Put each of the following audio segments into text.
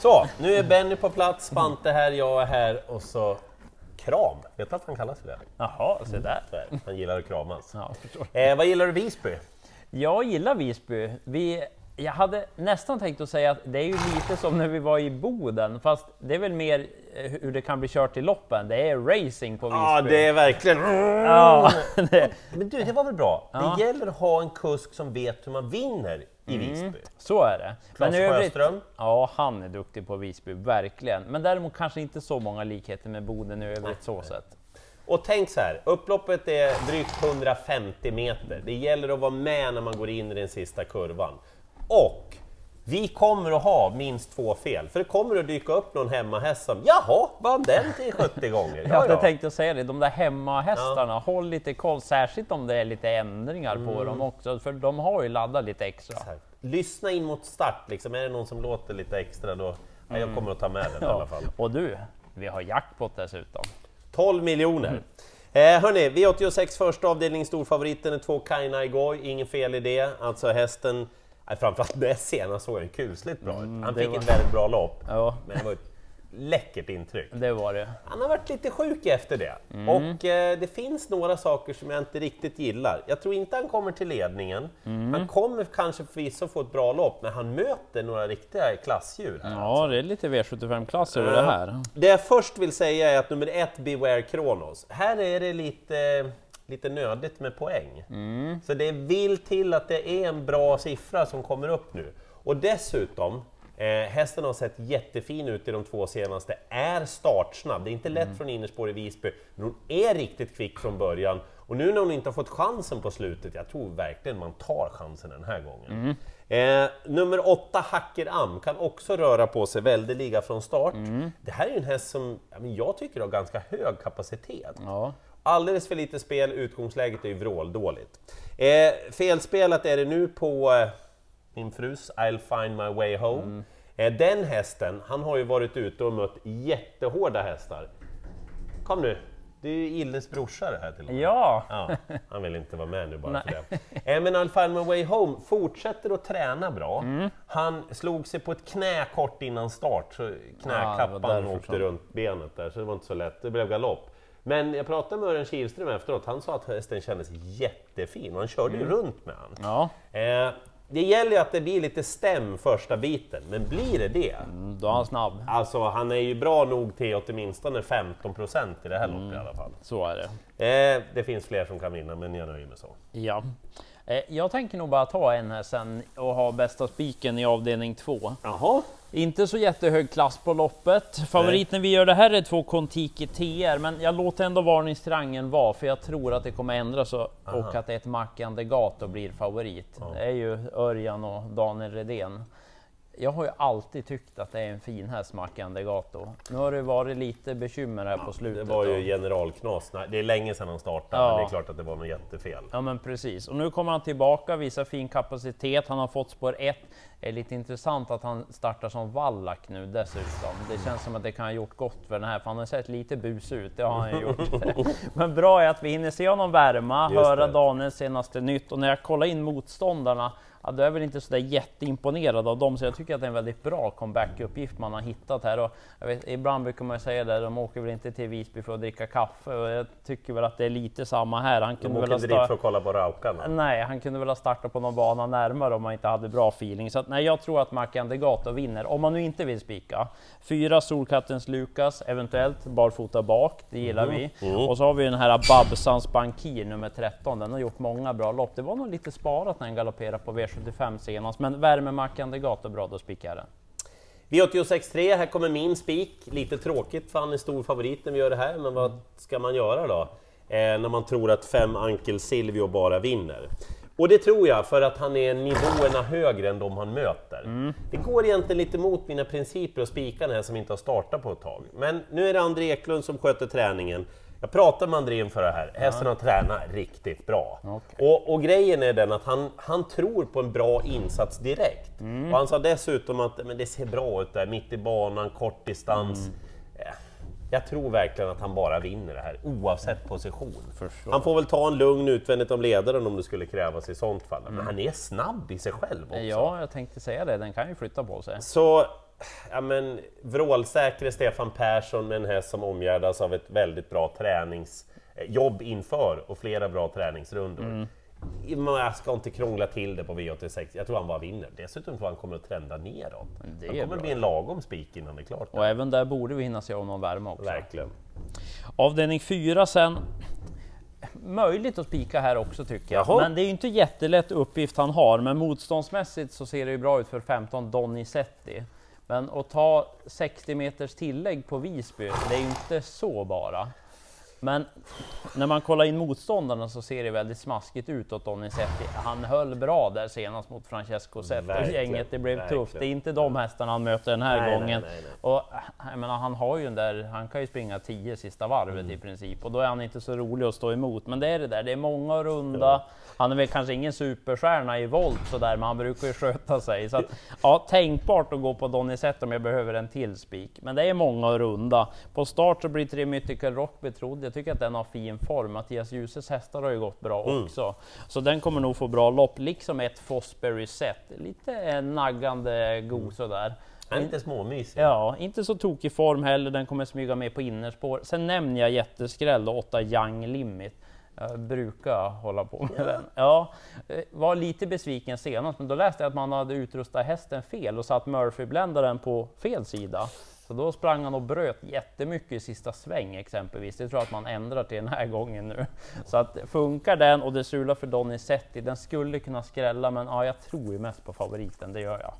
Så, nu är Benny på plats, Spante här, jag är här och så kram. Vet du att han kallas för det? Jaha, se där. Så är det. Han gillar att kramas. Ja. Eh, vad gillar du Visby? Jag gillar Visby. Vi, jag hade nästan tänkt att säga att det är ju lite som när vi var i Boden, fast det är väl mer eh, hur det kan bli kört i loppen. Det är racing på Visby. Ja, det är verkligen... Ja, det, Men du, det var väl bra? Ja. Mm. Det gäller att ha en kusk som vet hur man vinner i Visby. så är det. Claes Sjöström? Ja, han är duktig på Visby, verkligen. Men däremot kanske inte så många likheter med Boden i övrigt så sett. Och tänk så här, upploppet är drygt 150 meter. Det gäller att vara med när man går in i den sista kurvan. Och vi kommer att ha minst två fel, för det kommer att dyka upp någon hemmahäst som ”Jaha, vann den till 70 gånger?” Jag hade tänkt att säga det, de där hemmahästarna, håll lite koll, särskilt om det är lite ändringar Mm. på dem också, för de har ju laddat lite extra. Exakt. Lyssna in mot start, liksom. är det någon som låter lite extra då... Ja, jag kommer att ta med den i alla fall. Och du, vi har jackpot dessutom. 12 miljoner. Eh, hörni, V86 första avdelning, storfavoriten är två Kaina Igor, inget fel i det. Alltså hästen, framförallt näst senast såg den kusligt bra ut. Han det fick var- ett väldigt bra lopp, Ja, men det var ett läckert intryck. det var det. Han har varit lite sjuk efter det. Och eh, det finns några saker som jag inte riktigt gillar. Jag tror inte han kommer till ledningen. Han kommer kanske förvisso få ett bra lopp, men han möter några riktiga klassdjur. här. Ja, det är lite V75-klass över det här. Det jag först vill säga är att nummer ett, Beware Kronos. Här är det lite, lite nödigt med poäng. Så det vill till att det är en bra siffra som kommer upp nu. Och dessutom, eh, hästen har sett jättefin ut i de två senaste, är startsnabb. Det är inte lätt från innerspår i Visby, men hon är riktigt kvick från början. Och nu när hon inte har fått chansen på slutet, jag tror verkligen man tar chansen den här gången. Eh, nummer åtta, Hacker Am, kan också röra på sig väldeliga från start. Det här är ju en häst som ja, jag tycker har ganska hög kapacitet. Ja. Alldeles för lite spel, utgångsläget är ju vråldåligt. Eh, felspelat är det nu på eh, min frus I'll find my way home. Eh, den hästen, han har ju varit ute och mött jättehårda hästar. Kom nu, det är ju Illes brorsa det här till och med. Ja, Ja, han vill inte vara med nu bara för det. Eh, Men I'll find my way home fortsätter att träna bra. Han slog sig på ett knä kort innan start, så Ja, knäkappan därför åkte runt benet där, så det var inte så lätt. Det blev galopp. Men jag pratade med Örjan Kihlström efteråt, han sa att hästen kändes jättefin och han körde ju runt med han. ja. Eh, det gäller ju att det blir lite stäm första biten, men blir det det? då är han snabb. Alltså han är ju bra nog till åtminstone 15% i det här loppet Mm. i alla fall. Så är det. Eh, det finns fler som kan vinna, men jag nöjer mig så. Ja. Eh, Jag tänker nog bara ta en här sen och ha bästa spiken i avdelning två. Jaha, Inte så jättehög klass på loppet. Favoriten vi gör det här är två Kontiki TR, men jag låter ändå varningstriangeln vara, för jag tror att det kommer ändras och, och att ett Mackan Gato blir favorit. Det är ju Örjan och Daniel Redén. Jag har ju alltid tyckt att det är en fin häst, Mackan Gato. Nu har det varit lite bekymmer här på det slutet. var ju generalknas. Det är länge sedan han startade, Ja. men det är klart att det var något jättefel. Ja men precis, och nu kommer han tillbaka, visar fin kapacitet, han har fått spår 1. Är lite intressant att han startar som vallack nu dessutom. Det känns som att det kan ha gjort gott för den här, för han har sett lite bus ut, det har han gjort. men bra är att vi hinner se honom värma, Just höra det. Daniels senaste nytt och när jag kollar in motståndarna, ja, då är jag väl inte sådär jätteimponerad av dem, så jag tycker att det är en väldigt bra comeback-uppgift man har hittat här. Och vet, ibland brukar man säga det, de åker väl inte till Visby för att dricka kaffe, och jag tycker väl att det är lite samma här. Han De kunde väl åker ha inte dit för att kolla på raukarna. Nej, han kunde väl ha startat på någon bana närmare om man inte hade bra feeling. Så nej, jag tror att Mackan Degato vinner, om man nu inte vill spika. Fyra Solkattens Lukas, eventuellt barfota bak, det gillar vi. Och så har vi den här Babsans Bankir nummer 13, den har gjort många bra lopp. Det var nog lite sparat när han galopperade på V75 senast, men värmer Mackan Degato bra, då spikar jag den. V86.3, här kommer min spik. Lite tråkigt för han är stor favorit när vi gör det här, men vad ska man göra då? Eh, när man tror att fem Ankel Silvio bara vinner. Och det tror jag för att han är nivåerna högre än de han möter. Det går egentligen lite mot mina principer att spika den här som inte har startat på ett tag. Men nu är det André Eklund som sköter träningen. Jag pratade med André inför det här, hästen har tränat riktigt bra. Okej. Och, och grejen är den att han, han tror på en bra insats direkt. Och han sa dessutom att men det ser bra ut där, mitt i banan, kort distans. Eh, Jag tror verkligen att han bara vinner det här, oavsett position. Förstår. Han får väl ta en lugn utvändigt om ledaren om det skulle krävas i sånt fall. Men han är snabb i sig själv också. Ja, jag tänkte säga det, den kan ju flytta på sig. Så ja, men, vrålsäkre Stefan Persson med en häst som omgärdas av ett väldigt bra träningsjobb inför och flera bra träningsrundor. Mm. Jag ska inte krångla till det på V86, jag tror han bara vinner. Dessutom tror jag han kommer att trenda neråt. Det kommer bra. bli en lagom spik innan det är klart. Och även där borde vi hinna se om någon värme också. Verkligen. Avdelning 4 sen. Möjligt att spika här också tycker jag, Jaha. men det är ju inte jättelätt uppgift han har. Men motståndsmässigt så ser det ju bra ut för 15 Donizetti. Men att ta 60 meters tillägg på Visby, det är ju inte så bara. Men när man kollar in motståndarna så ser det väldigt smaskigt ut åt Donizetti. Han höll bra där senast mot Francesco Zet och gänget. Det blev verkligen. tufft. Det är inte de hästarna han möter den här nej, gången. Nej, nej, och jag menar, han har ju där, han kan ju springa 10 sista varvet mm. i princip och då är han inte så rolig att stå emot. Men det är det där, det är många runda. Ja. Han är väl kanske ingen superstjärna i volt sådär, men han brukar ju sköta sig. Så att, ja, tänkbart att gå på Donizetti om jag behöver en till spik. Men det är många runda. På start så blir Tre Mythical Rock betrodd jag tycker att den har fin form. Mattias Djuses hästar har ju gått bra mm. också. Så den kommer nog få bra lopp, liksom ett Fosbury set. Lite naggande god mm. sådär. Han lite småmysig. Ja, inte så tokig form heller. Den kommer smyga med på innerspår. Sen nämner jag jätteskräll, 8 Young Limit. Jag brukar hålla på med ja. den. Ja, eh, var lite besviken senast, men då läste jag att man hade utrustat hästen fel och satt Murphy-bländaren på fel sida. Så då sprang han och bröt jättemycket i sista sväng exempelvis. Det tror jag att man ändrar till den här gången nu. Så att funkar den och det sular för Donizetti, den skulle kunna skrälla men ja, jag tror ju mest på favoriten, det gör jag.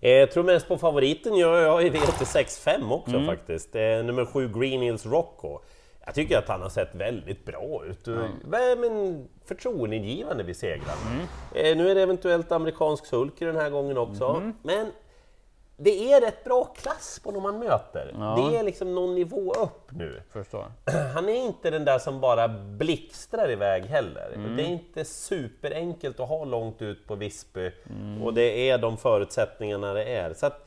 Jag eh, tror mest på favoriten gör jag i V86.5 också mm. faktiskt. Eh, nummer 7 Green Hills Rocco. Jag tycker att han har sett väldigt bra ut. Mm. Men förtroendeingivande vid segrarna. Mm. Nu är det eventuellt amerikansk sulky den här gången också. Mm. Men det är rätt bra klass på de man möter. Ja. Det är liksom någon nivå upp nu. Förstår. Han är inte den där som bara blixtrar iväg heller. Mm. Det är inte superenkelt att ha långt ut på Visby mm. och det är de förutsättningarna det är. Så att,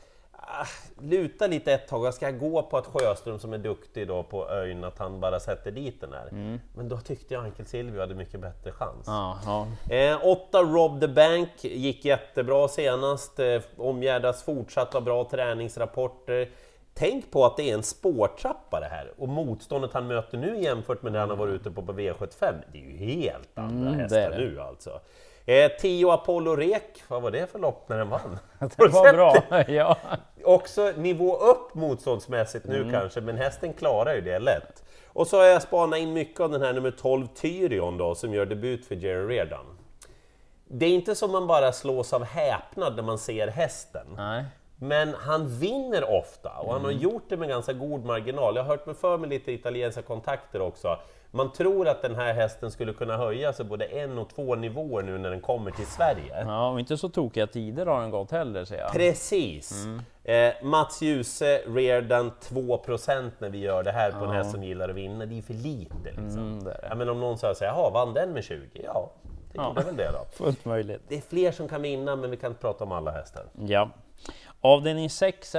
luta lite ett tag, jag ska gå på att Sjöström som är duktig då på ön, att han bara sätter dit den här. Mm. Men då tyckte jag Ankel Silvio hade mycket bättre chans. Aha. Eh, åtta Rob the Bank gick jättebra senast, eh, omgärdas fortsatt av bra träningsrapporter. Tänk på att det är en spårtrappa det här och motståndet han möter nu jämfört med när han har varit ute på, på V75, det är ju helt andra mm, hästar nu alltså. Eh, Tio Apollo Rek, vad var det för lopp när den vann? det var bra, ja. Också nivå upp motståndsmässigt nu mm. kanske, men hästen klarar ju det lätt. Och så har jag spanat in mycket av den här nummer 12 Tyrion då, som gör debut för Jerry Reardon. Det är inte som man bara slås av häpnad när man ser hästen. Nej. Men han vinner ofta och han har mm. gjort det med ganska god marginal. Jag har hört mig för med lite italienska kontakter också. Man tror att den här hästen skulle kunna höja sig både en och två nivåer nu när den kommer till Sverige. Ja, och inte så tokiga tider har den gått heller ser jag. Precis! Mm. Eh, Mats Djuse, Reardan 2% när vi gör det här på ja. en häst som gillar att vinna, det är för lite liksom. Mm, det det. Ja, men om någon säger jaha, vann den med 20? Ja, det ja. väl det då. Fullt möjligt. Det är fler som kan vinna, men vi kan inte prata om alla hästar. Ja. Avdelning 6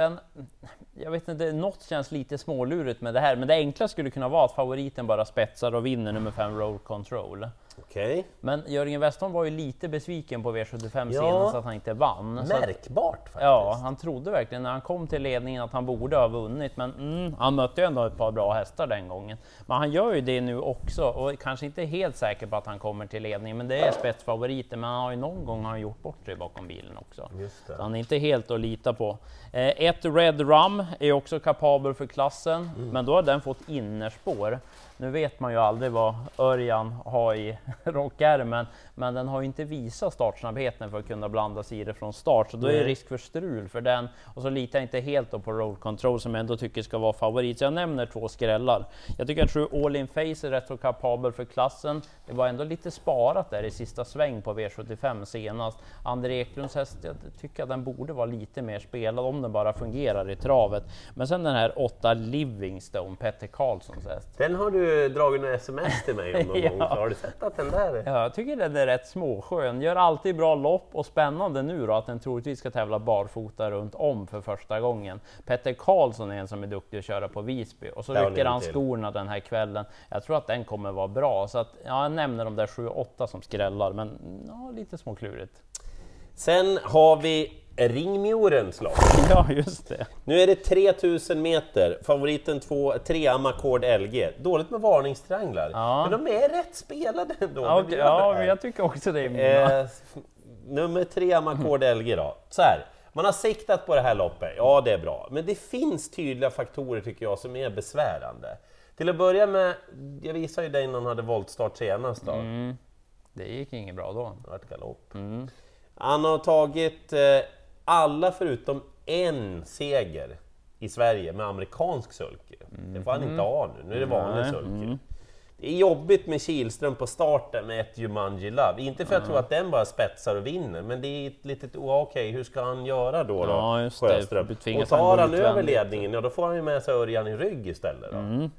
jag vet inte, något känns lite smålurigt med det här, men det enkla skulle kunna vara att favoriten bara spetsar och vinner nummer 5 Roll Control. Okay. Men Jörgen Westholm var ju lite besviken på V75 ja, senast att han inte vann. Märkbart faktiskt. Ja, han trodde verkligen när han kom till ledningen att han borde ha vunnit, men mm, han mötte ju ändå ett par bra hästar den gången. Men han gör ju det nu också och kanske inte helt säker på att han kommer till ledningen, men det är spetsfavoriten. Men han har ju någon gång har han gjort bort sig bakom bilen också. Så han är inte helt att lita på. Eh, ett Red Rum är också kapabel för klassen, mm. men då har den fått innerspår. Nu vet man ju aldrig vad Örjan har i rockärmen, men den har ju inte visat startsnabbheten för att kunna blanda sig i det från start, så då är det risk för strul för den. Och så litar jag inte helt på road control som jag ändå tycker ska vara favorit. Så jag nämner två skrällar. Jag tycker att True All In Face är rätt så kapabel för klassen. Det var ändå lite sparat där i sista sväng på V75 senast. André Eklunds häst, jag tycker att den borde vara lite mer spelad om den bara fungerar i travet. Men sen den här 8 Livingstone, Petter Karlssons häst. Den har du dragit några sms till mig om någon ja. gång, har du sett att den där? Ja, jag tycker den är rätt småskön. Gör alltid bra lopp och spännande nu då att den troligtvis ska tävla barfota runt om för första gången. Petter Karlsson är en som är duktig att köra på Visby och så rycker han skorna den här kvällen. Jag tror att den kommer vara bra så att ja, jag nämner de där 7-8 som skrällar, men ja, lite småklurigt. Sen har vi Ringmjorens lopp. Ja, just det. Nu är det 3000 meter, favoriten 2, 3 Amakord LG. Dåligt med varningstrianglar, Ja. men de är rätt spelade ändå. Ja, blir ja, men jag tycker också det. Eh, nummer tre Amakord LG då. Så här, man har siktat på det här loppet, ja det är bra. Men det finns tydliga faktorer tycker jag som är besvärande. Till att börja med, jag visade ju dig när han hade voltstart senast då. Mm. Det gick inget bra då. Det vart galopp. Mm. Han har tagit eh, alla förutom en seger i Sverige med amerikansk sulky. Det får han inte ha nu, nu är det vanlig Nej, sulky. Det är jobbigt med Kihlström på starten med ett Jumanji Love. Inte för att jag tror att den bara spetsar och vinner, men det är ett litet, oh, okej, hur ska han göra då? då Ja, just det. Sjöström? Du Och tar han över ledningen, ja då får han ju med sig Örjan i rygg istället. Då. Mm.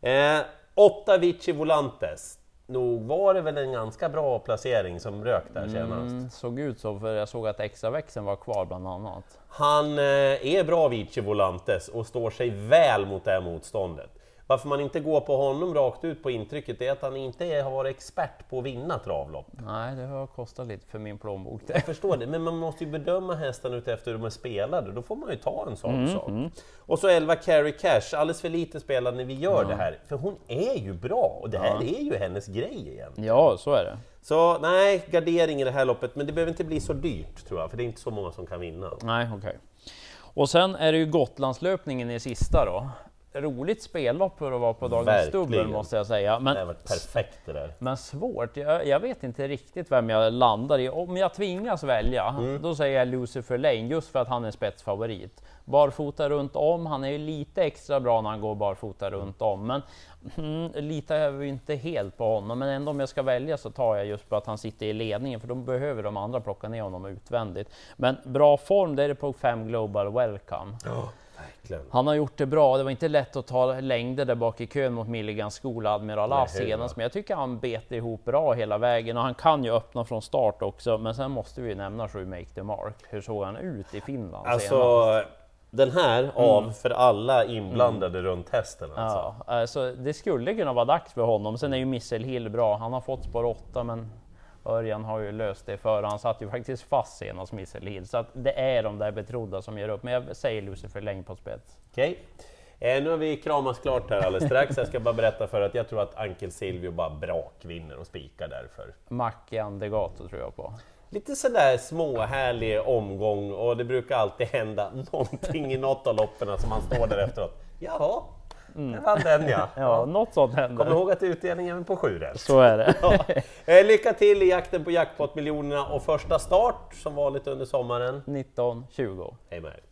Eh, åtta Vici Volantes. Nog var det väl en ganska bra placering som rök där senast. Mm, såg ut så, för jag såg att extra växeln var kvar bland annat. Han eh, är bra Vici Volantes och står sig väl mot det här motståndet. Varför man inte går på honom rakt ut på intrycket är att han inte är, har varit expert på att vinna travlopp. Nej, det har kostat lite för min plånbok. Det. Jag förstår det, men man måste ju bedöma hästarna utefter hur de är spelade, då får man ju ta en sån Mm, sak. Och så 11 Carrie Cash, alldeles för lite spelad när vi gör det här, för hon är ju bra och det här är ju hennes grej igen. Ja, så är det. Så nej, gardering i det här loppet, men det behöver inte bli så dyrt tror jag, för det är inte så många som kan vinna. Nej, okej. Och sen är det ju Gotlandslöpningen i sista då. Roligt spellopp för att vara på dagens dubbel måste jag säga. Men, Det har varit perfekt det där. men svårt. Jag, jag vet inte riktigt vem jag landar i. Om jag tvingas välja, Mm. då säger jag Lucifer Lane just för att han är spetsfavorit. Barfota runt om. Han är ju lite extra bra när han går barfota runt om, men mm, litar jag ju inte helt på honom. Men ändå om jag ska välja så tar jag just på att han sitter i ledningen, för då behöver de andra plocka ner honom utvändigt. Men bra form, det är det på 5 Global Welcome. Verkligen. Han har gjort det bra. Det var inte lätt att ta längder där bak i kön mot Milligans skola Admiral A Nej, senast, men jag tycker han bet ihop bra hela vägen och han kan ju öppna från start också. Men sen måste vi ju nämna Sju Make the Mark. Hur såg han ut i Finland senast? Alltså, den här av för alla inblandade runt hästen alltså. Ja, alltså, det skulle kunna vara dags för honom. Sen är ju Missel Hill bra. Han har fått spår 8, men Örjan har ju löst det för Han satt ju faktiskt fast senast Missel Hill, så att det är de där betrodda som ger upp. Men jag säger Lucifer Läng på spets. Okej. Eh, nu har vi kramas klart här alldeles strax. Jag ska bara berätta för att jag tror att Ankel Silvio bara brak vinner och spikar därför. Macke Andegato tror jag på. Lite sådär småhärlig omgång och det brukar alltid hända någonting i något av loppen som man står där efteråt. Jaha, det var den ja. Ja, något sånt Kom händer. ihåg att utdelningen är på sju rätt. Så är det. Eh, lycka till i jakten på jackpot-miljonerna och första start som vanligt under sommaren. 19, 20. Hej med er!